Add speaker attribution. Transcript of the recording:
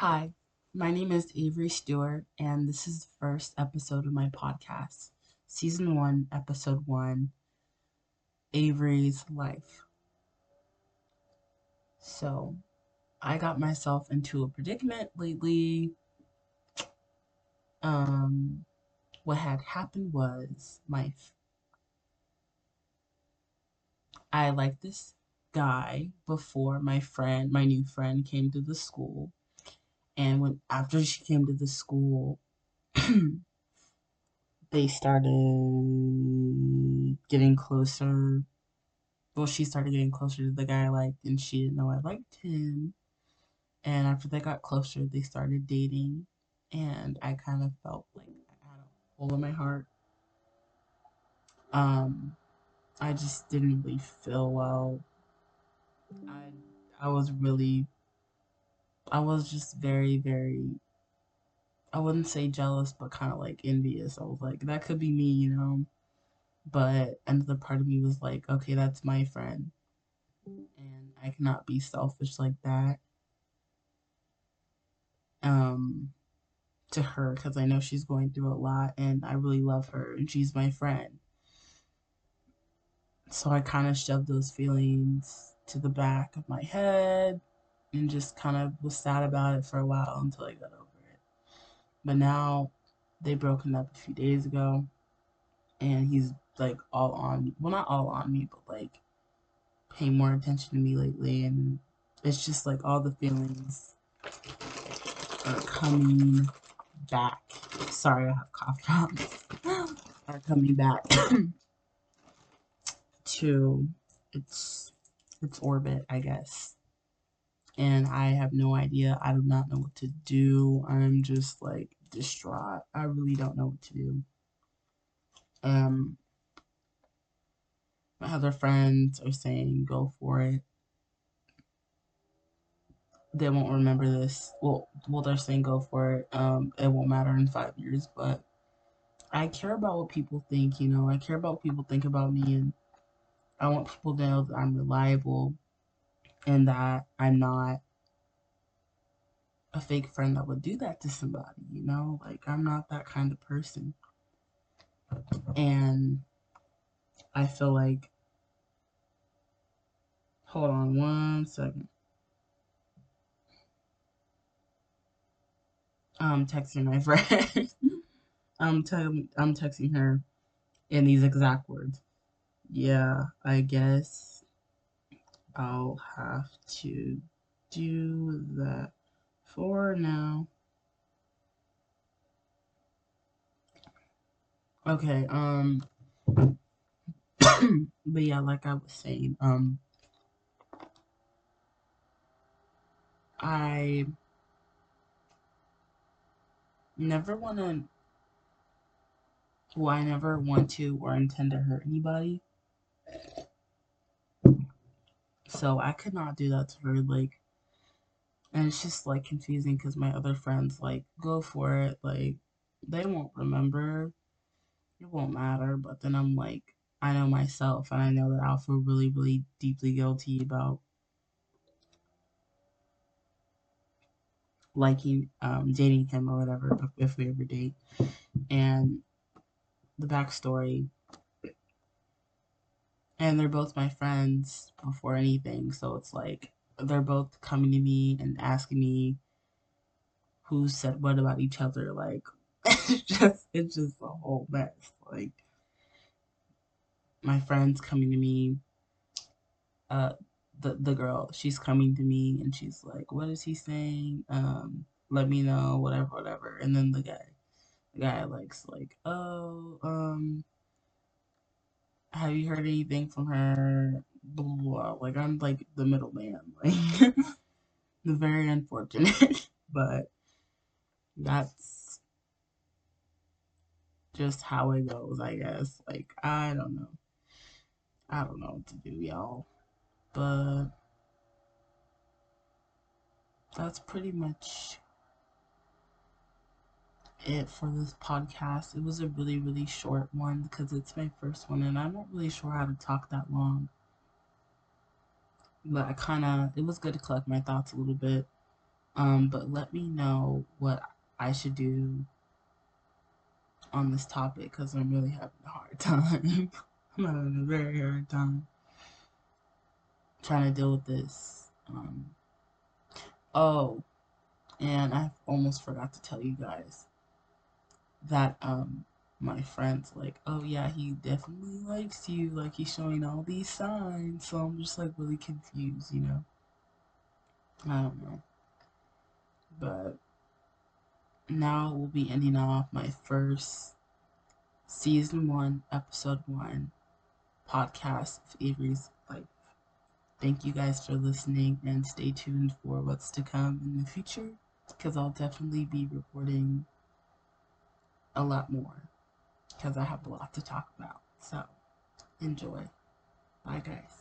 Speaker 1: Hi, my name is Avery Stewart, and this is the first episode of my podcast, Season 1, Episode 1 Avery's Life. So, I got myself into a predicament lately. Um, what had happened was my I liked this guy before my friend, my new friend, came to the school and when after she came to the school they started getting closer. Well she started getting closer to the guy i liked and she didn't know i liked him. And after they got closer they started dating. And i kind of felt like i had a hole in my heart. Um i just didn't really feel well. I i was really I was just very, very, I wouldn't say jealous, but kind of like envious. I was like, that could be me, you know? But another part of me was like, okay, that's my friend. And I cannot be selfish like that. Um, to her because I know she's going through a lot and I really love her and she's my friend. So I kind of shoved those feelings to the back of my head and just kind of was sad about it for a while until I got over it. But now they broken up a few days ago, and he's like all on. Well, not all on me, but like paying more attention to me lately, and it's just like all the feelings are coming back. Sorry, I have cough drops. are coming back to its its orbit, I guess and I have no idea. I do not know what to do. I'm just like distraught. I really don't know what to do. Um, my other friends are saying go for it. They won't remember this. Well, well, they're saying go for it. Um, it won't matter in five years, but I care about what people think. You know, I care about what people think about me, and I want people to know that I'm reliable and that I'm not a fake friend that would do that to somebody, you know? Like, I'm not that kind of person. And I feel like, hold on one second. I'm texting my friend. I'm, te- I'm texting her in these exact words. Yeah, I guess I'll have to do that for now. Okay, um, but yeah, like I was saying, um, I never want to, well, I never want to or intend to hurt anybody. So I could not do that to her. Like, and it's just like confusing because my other friends like go for it like they won't remember it won't matter but then i'm like i know myself and i know that i'll feel really really deeply guilty about liking um dating him or whatever if we ever date and the backstory and they're both my friends before anything so it's like they're both coming to me and asking me who said what about each other. Like it's just it's just a whole mess. Like my friends coming to me, uh the the girl, she's coming to me and she's like, What is he saying? Um, let me know, whatever, whatever. And then the guy the guy likes like, Oh, um have you heard anything from her? Blah, blah, blah. Like I'm like the middleman. Like the very unfortunate, but that's just how it goes, I guess. Like, I don't know. I don't know what to do, y'all. But that's pretty much it for this podcast. It was a really, really short one because it's my first one and I'm not really sure how to talk that long. But I kind of, it was good to collect my thoughts a little bit. Um, but let me know what I should do on this topic because I'm really having a hard time. I'm having a very hard time trying to deal with this. Um, oh, and I almost forgot to tell you guys that um my friends like, oh yeah, he definitely likes you. Like he's showing all these signs. So I'm just like really confused, you know. I don't know. But now we'll be ending off my first season one, episode one podcast of Avery's Life. Thank you guys for listening and stay tuned for what's to come in the future because I'll definitely be reporting a lot more because I have a lot to talk about. So enjoy. Bye, guys.